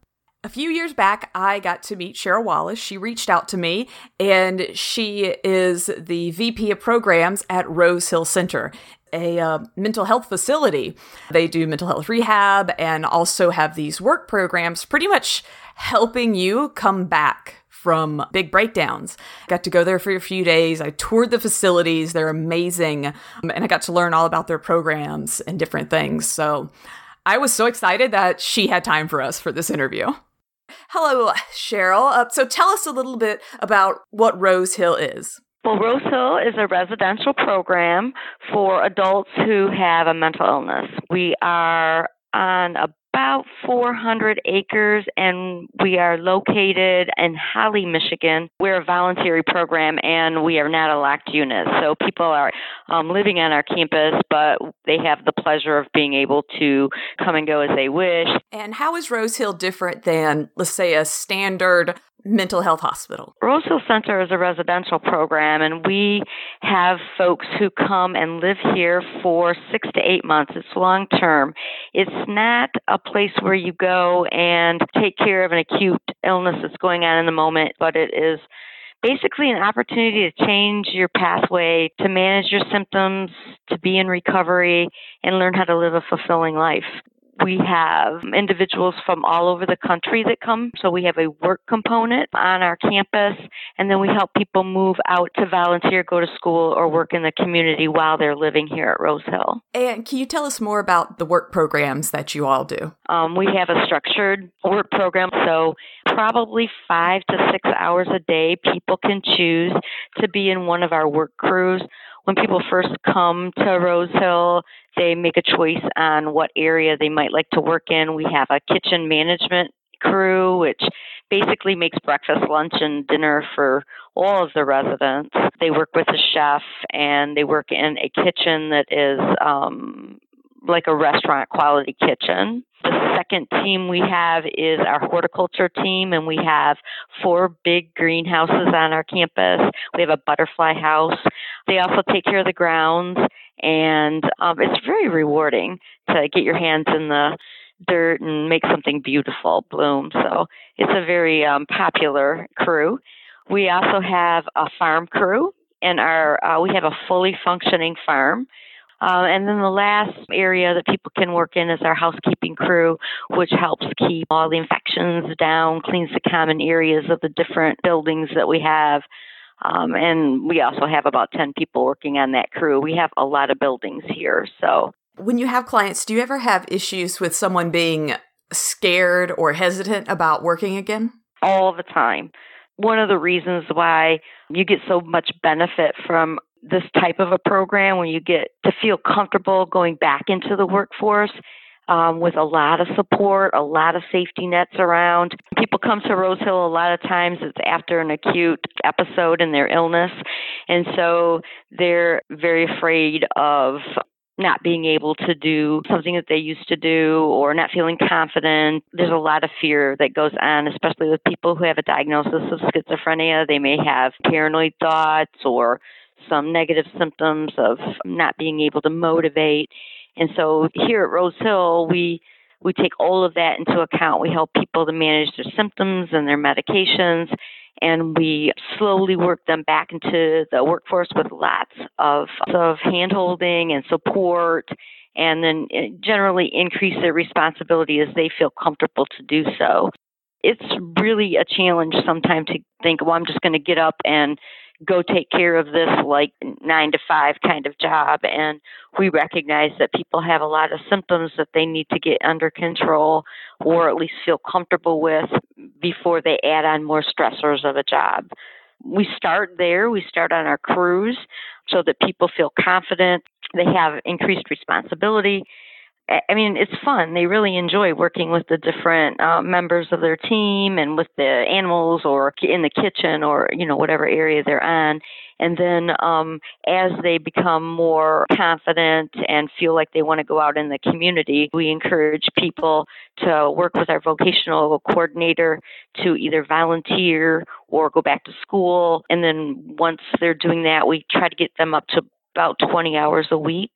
A few years back, I got to meet Cheryl Wallace. She reached out to me, and she is the VP of programs at Rose Hill Center, a uh, mental health facility. They do mental health rehab and also have these work programs, pretty much helping you come back from big breakdowns. Got to go there for a few days. I toured the facilities. They're amazing. And I got to learn all about their programs and different things. So I was so excited that she had time for us for this interview. Hello, Cheryl. Uh, so tell us a little bit about what Rose Hill is. Well, Rose Hill is a residential program for adults who have a mental illness. We are on a about 400 acres, and we are located in Holly, Michigan. We're a voluntary program, and we are not a locked unit. So people are um, living on our campus, but they have the pleasure of being able to come and go as they wish. And how is Rose Hill different than, let's say, a standard mental health hospital? Rose Hill Center is a residential program, and we have folks who come and live here for six to eight months. It's long term. It's not a place where you go and take care of an acute illness that's going on in the moment, but it is basically an opportunity to change your pathway, to manage your symptoms, to be in recovery, and learn how to live a fulfilling life. We have individuals from all over the country that come. So we have a work component on our campus, and then we help people move out to volunteer, go to school, or work in the community while they're living here at Rose Hill. And can you tell us more about the work programs that you all do? Um, we have a structured work program. So probably five to six hours a day, people can choose to be in one of our work crews when people first come to Rose Hill, they make a choice on what area they might like to work in. We have a kitchen management crew, which basically makes breakfast, lunch, and dinner for all of the residents. They work with a chef and they work in a kitchen that is um, like a restaurant quality kitchen. The second team we have is our horticulture team, and we have four big greenhouses on our campus. We have a butterfly house. They also take care of the grounds, and um, it's very rewarding to get your hands in the dirt and make something beautiful bloom. So it's a very um, popular crew. We also have a farm crew, and our uh, we have a fully functioning farm. Uh, and then the last area that people can work in is our housekeeping crew, which helps keep all the infections down, cleans the common areas of the different buildings that we have. Um, and we also have about 10 people working on that crew. We have a lot of buildings here. So, when you have clients, do you ever have issues with someone being scared or hesitant about working again? All the time. One of the reasons why you get so much benefit from this type of a program where you get to feel comfortable going back into the workforce um, with a lot of support, a lot of safety nets around. People come to Rose Hill a lot of times it's after an acute episode in their illness, and so they're very afraid of not being able to do something that they used to do or not feeling confident. There's a lot of fear that goes on, especially with people who have a diagnosis of schizophrenia. They may have paranoid thoughts or some negative symptoms of not being able to motivate. And so here at Rose Hill, we we take all of that into account. We help people to manage their symptoms and their medications, and we slowly work them back into the workforce with lots of, of handholding and support, and then eh, generally increase their responsibility as they feel comfortable to do so. It's really a challenge sometimes to think, well, I'm just going to get up and go take care of this like nine to five kind of job. And we recognize that people have a lot of symptoms that they need to get under control or at least feel comfortable with before they add on more stressors of a job. We start there, we start on our crews so that people feel confident, they have increased responsibility I mean, it's fun. They really enjoy working with the different uh, members of their team and with the animals or in the kitchen or, you know, whatever area they're on. And then um, as they become more confident and feel like they want to go out in the community, we encourage people to work with our vocational coordinator to either volunteer or go back to school. And then once they're doing that, we try to get them up to about 20 hours a week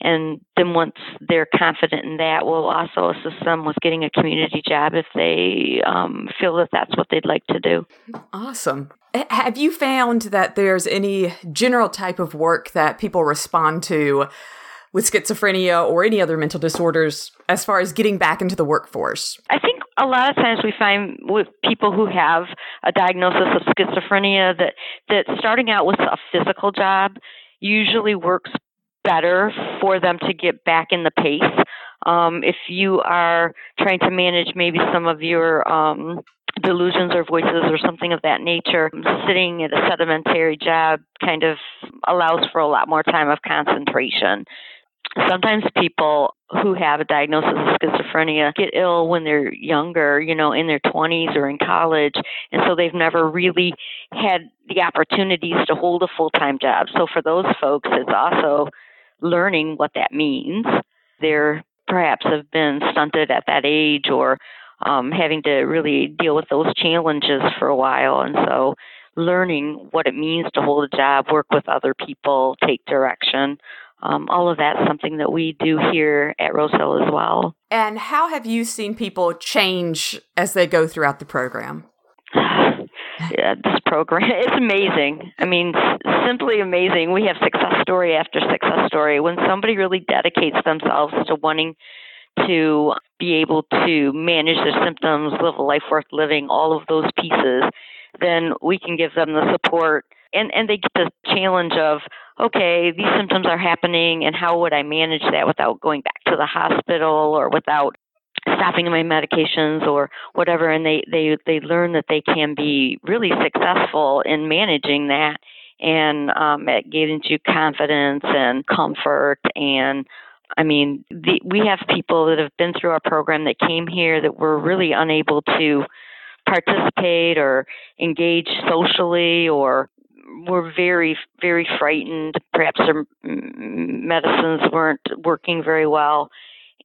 and then once they're confident in that, we'll also assist them with getting a community job if they um, feel that that's what they'd like to do. Awesome. Have you found that there's any general type of work that people respond to with schizophrenia or any other mental disorders as far as getting back into the workforce? I think a lot of times we find with people who have a diagnosis of schizophrenia that that starting out with a physical job usually works better for them to get back in the pace. Um, if you are trying to manage maybe some of your um, delusions or voices or something of that nature, sitting at a sedimentary job kind of allows for a lot more time of concentration. Sometimes people who have a diagnosis of schizophrenia get ill when they're younger, you know, in their 20s or in college, and so they've never really had the opportunities to hold a full time job. So for those folks, it's also learning what that means. They're perhaps have been stunted at that age or um, having to really deal with those challenges for a while. And so learning what it means to hold a job, work with other people, take direction. Um, all of that's something that we do here at Rose Hill as well. And how have you seen people change as they go throughout the program? (sighs) yeah, this program (laughs) it's amazing. I mean, simply amazing. We have success story after success story when somebody really dedicates themselves to wanting to be able to manage their symptoms, live a life worth living, all of those pieces, then we can give them the support and and they get the challenge of okay, these symptoms are happening and how would I manage that without going back to the hospital or without stopping my medications or whatever? And they they they learn that they can be really successful in managing that and um it gives you confidence and comfort. And I mean, the, we have people that have been through our program that came here that were really unable to participate or engage socially or were very, very frightened. Perhaps their medicines weren't working very well.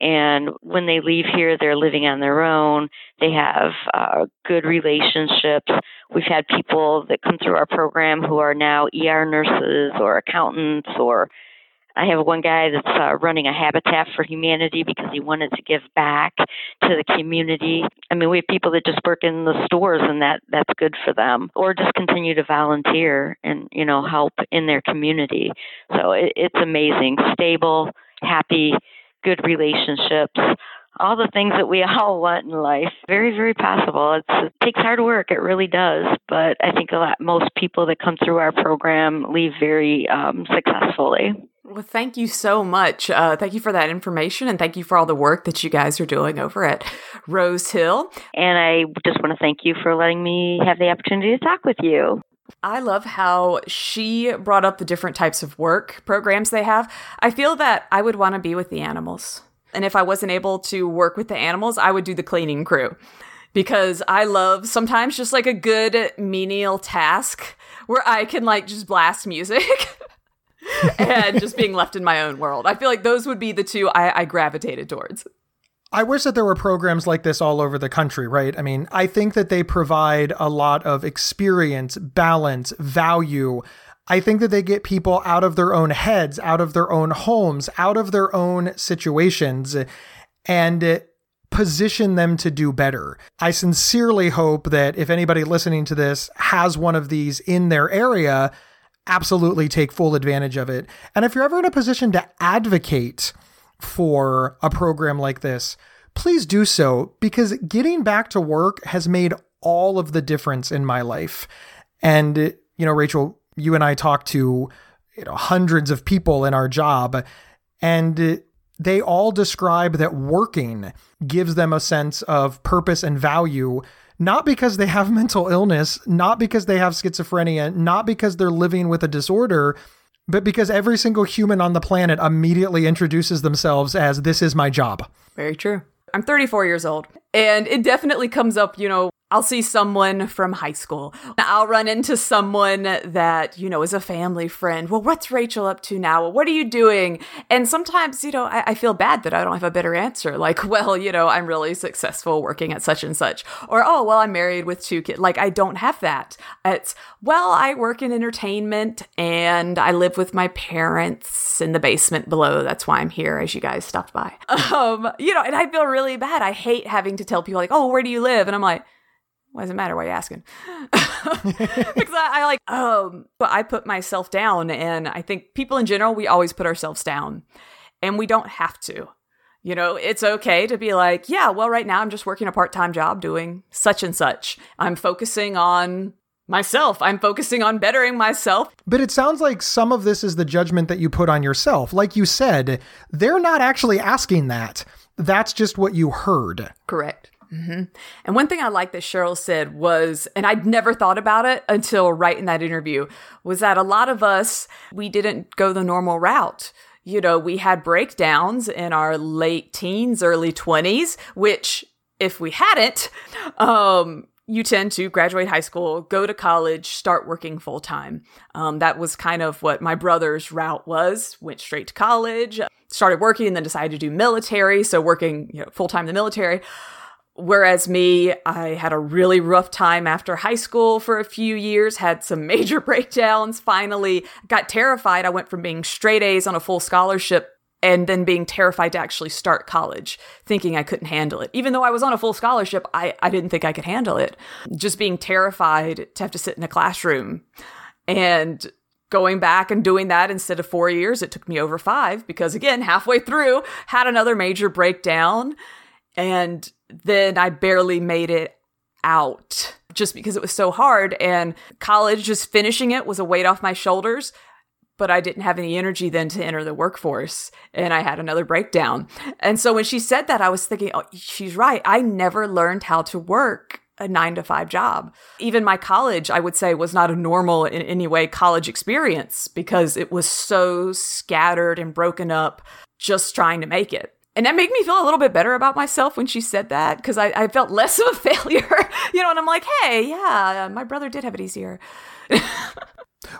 And when they leave here, they're living on their own. They have uh, good relationships. We've had people that come through our program who are now ER nurses or accountants or I have one guy that's uh, running a Habitat for Humanity because he wanted to give back to the community. I mean, we have people that just work in the stores, and that that's good for them, or just continue to volunteer and you know help in their community. So it, it's amazing, stable, happy, good relationships all the things that we (laughs) all want in life. Very, very possible. It's, it takes hard work. It really does. But I think a lot, most people that come through our program leave very um, successfully. Well, thank you so much. Uh, thank you for that information and thank you for all the work that you guys are doing over at Rose Hill. And I just want to thank you for letting me have the opportunity to talk with you. I love how she brought up the different types of work programs they have. I feel that I would want to be with the animals. And if I wasn't able to work with the animals, I would do the cleaning crew because I love sometimes just like a good menial task where I can like just blast music (laughs) (laughs) and just being left in my own world. I feel like those would be the two I, I gravitated towards. I wish that there were programs like this all over the country, right? I mean, I think that they provide a lot of experience, balance, value. I think that they get people out of their own heads, out of their own homes, out of their own situations, and position them to do better. I sincerely hope that if anybody listening to this has one of these in their area, absolutely take full advantage of it. And if you're ever in a position to advocate for a program like this, please do so because getting back to work has made all of the difference in my life. And, you know, Rachel, you and I talk to you know hundreds of people in our job and they all describe that working gives them a sense of purpose and value not because they have (laughs) mental illness, not because they have schizophrenia, not because they're living with a disorder, but because every single human on the planet immediately introduces themselves as this is my job. Very true. I'm 34 years old, and it definitely comes up, you know, I'll see someone from high school. I'll run into someone that, you know, is a family friend. Well, what's Rachel up to now? What are you doing? And sometimes, you know, I, I, feel bad that I don't have a better answer. (laughs) Like, well, you know, I'm really successful working at such and such. Or, oh, well, I'm married with two kids. Like, I don't have that. It's, well, I work in entertainment and I live with my parents in the basement below. That's why I'm here as you guys stopped by. (laughs) Um, you know, and I feel really bad. I hate having to tell people, like, oh, where do you live? And I'm like, why does it matter? Why are you asking? (laughs) because I, I, like, um, but I put myself down, and I think people in general, we always put ourselves down, and we don't have to. You know, it's okay to be like, yeah, well, right now I'm just working a part time job doing such and such. I'm focusing on myself. I'm focusing on bettering myself. But it sounds like some of this is the judgment that you put on yourself. Like you said, they're not actually asking that. That's just what you heard. Correct. Mm-hmm. And one thing I like that Cheryl said was, and I'd never thought about it until right in that interview, was that a lot of us, we didn't go the normal route. You know, we had breakdowns in our late teens, early 20s, which if we hadn't, um, you tend to graduate high school, go to college, start working full time. Um, that was kind of what my brother's route was. Went straight to college, started working, and then decided to do military. So working you know, full time in the military. Whereas me, I had a really rough time after high school for a few years, had some (laughs) major breakdowns, finally got terrified. I went from being straight A's on a full scholarship and then being terrified to actually start college, thinking I couldn't handle it. Even though I was on a full scholarship, I, I didn't think I could handle it. Just being terrified to have to sit in a classroom. And going back and doing that instead of four years, it took me over five because, again, halfway through, had another major breakdown. And then I barely made it out just because it was so hard. And college, just finishing it, was a weight off my shoulders. But I didn't have any energy then to enter the workforce. And I had another breakdown. And so when she said that, I was thinking, oh, she's right. I never learned how to work a nine to five job. Even my college, I would say, was not a normal in any way college experience because it was so scattered and broken up just trying to make it. And that made me feel a little bit better about myself when she said that because I, I, felt (laughs) less of a failure, you know, and I'm like, hey, yeah, my brother did have it easier. (laughs)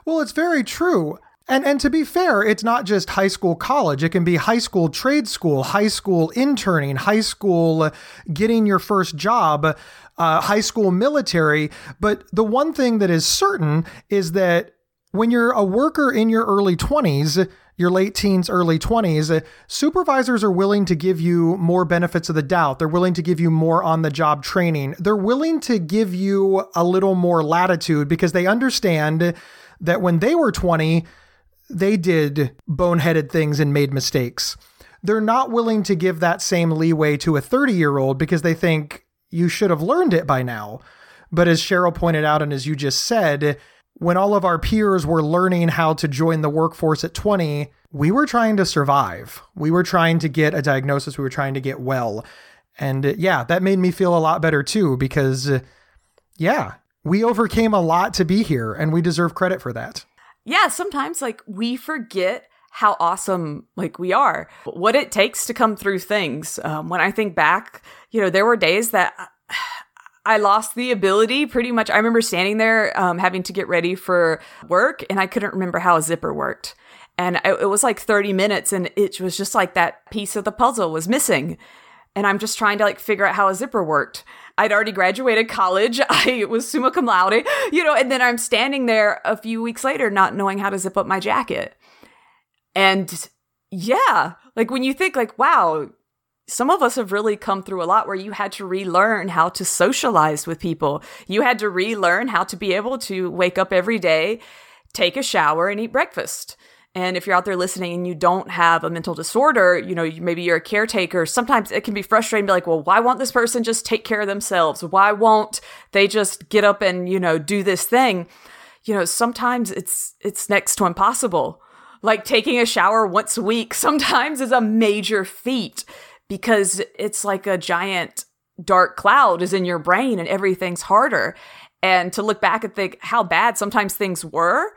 well, it's very true. And and to be fair, it's not just high school college. It can be high school trade school, high school interning, high school getting your first job, uh, high school military. But the one thing that is certain is that when you're a worker in your early 20s, your late teens, early 20s, uh, supervisors are willing to give you more benefits of the doubt. They're willing to give you more on the job training. They're willing to give you a little more latitude because they understand that when they were 20, they did boneheaded things and made mistakes. They're not willing to give that same leeway to a 30 year old because they think you should have learned it by now. But as Cheryl pointed out, and as you just said, when all of our peers were learning how to join the workforce at 20, we were trying to survive. We were trying to get a diagnosis, we were trying to get well. And uh, yeah, that made me feel a lot better too, because uh, yeah, we overcame a lot to be here and we deserve credit for that. Yeah, sometimes like we forget how awesome like we are, what it takes to come through things. Um, when I think back, you know, there were days that I lost the ability pretty much. I remember standing there um, having to get ready for work and I couldn't remember how a zipper worked. And it was like 30 minutes and it was just like that piece of the puzzle was missing. And I'm just trying to like figure out how a zipper worked. I'd already graduated college. (laughs) I was summa cum laude, you know, and then I'm standing there a few weeks later not knowing how to zip up my jacket. And yeah, like when you think like, wow, some of us have really come through a lot where you had to relearn how to socialize with people. You had to relearn how to be able to wake up every day, take a shower, and eat breakfast. And if you're out there listening and you don't have a mental disorder, you know, maybe you're a caretaker, sometimes it can be frustrating to be like, well, why won't this person just take care of themselves? Why won't they just get up and, you know, do this thing? You know, sometimes it's it's next to impossible. Like taking a shower once a week sometimes is a major feat because it's like a giant dark cloud is in your brain and everything's harder. And to look back and think how bad sometimes things were.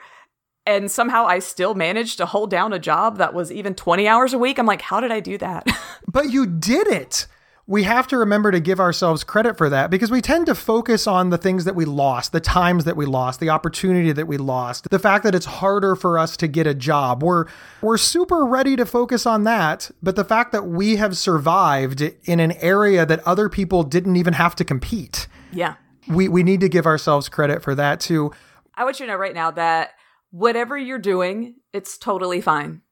And somehow I still managed to hold down a job that was even 20 hours a week. I'm like, how did I do that? (laughs) but you did it we have to remember to give ourselves credit for that because we tend to focus on the things that we lost, the times that we lost, the opportunity that we lost, the fact that it's harder for us to get a job. We're we're super ready to focus on that, but the fact that we have survived in an area that other people didn't even have to compete. Yeah. We we need to give ourselves credit for that too. I want you to know right now that whatever you're doing, it's totally fine.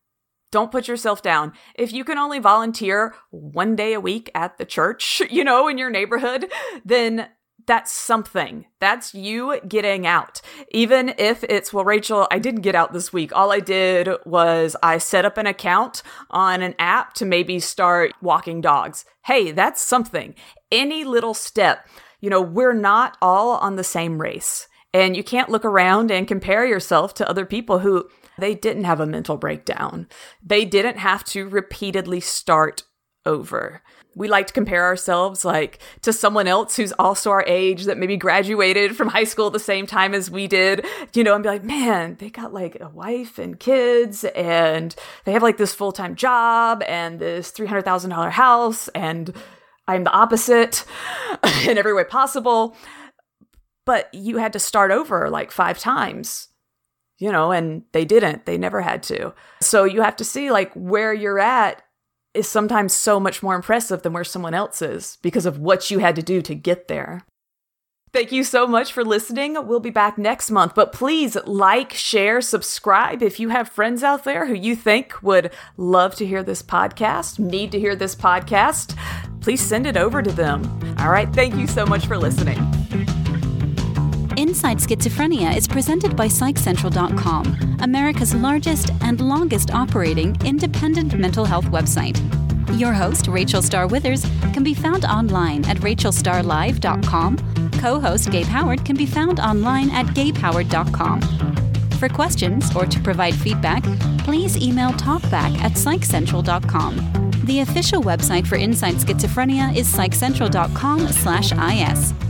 Don't put yourself down. If you can only volunteer one day a week at the church, (laughs) you know, in your neighborhood, then that's something. That's you getting out. Even if it's, well, Rachel, I didn't get out this week. All I did was I set up an account on an app to maybe start walking dogs. Hey, that's something. Any little step. You know, we're not all on the same race. And you can't look around and compare yourself to other people who they didn't have a mental breakdown. They didn't have to repeatedly start over. We like to compare ourselves like to someone else who's also our age that maybe graduated from high school at the same time as we did, you know, and be like, man, they got like a wife and kids and they have like this full time job and this $300,000 house and I'm the opposite (laughs) in every way possible. But you had to start over like five times you know, and they didn't. They never had to. So you have to see like where you're at is sometimes so much more impressive than where someone else is because of what you had to do to get there. Thank you so much for listening. We'll be back next month, but please like, share, subscribe. If you have friends out there who you think would love to hear this podcast, need to hear this podcast, please send it over to them. All right. Thank you so much for listening. Inside Schizophrenia is presented by PsychCentral.com, America's largest and longest operating independent mental health website. Your host, Rachel Star Withers, can be found online at rachelstarlive.com. Co host Gabe Howard can be found online at gabehoward.com. For questions or to provide feedback, please email talkback at psychcentral.com. The official website for Inside Schizophrenia is psychcentral.com slash is.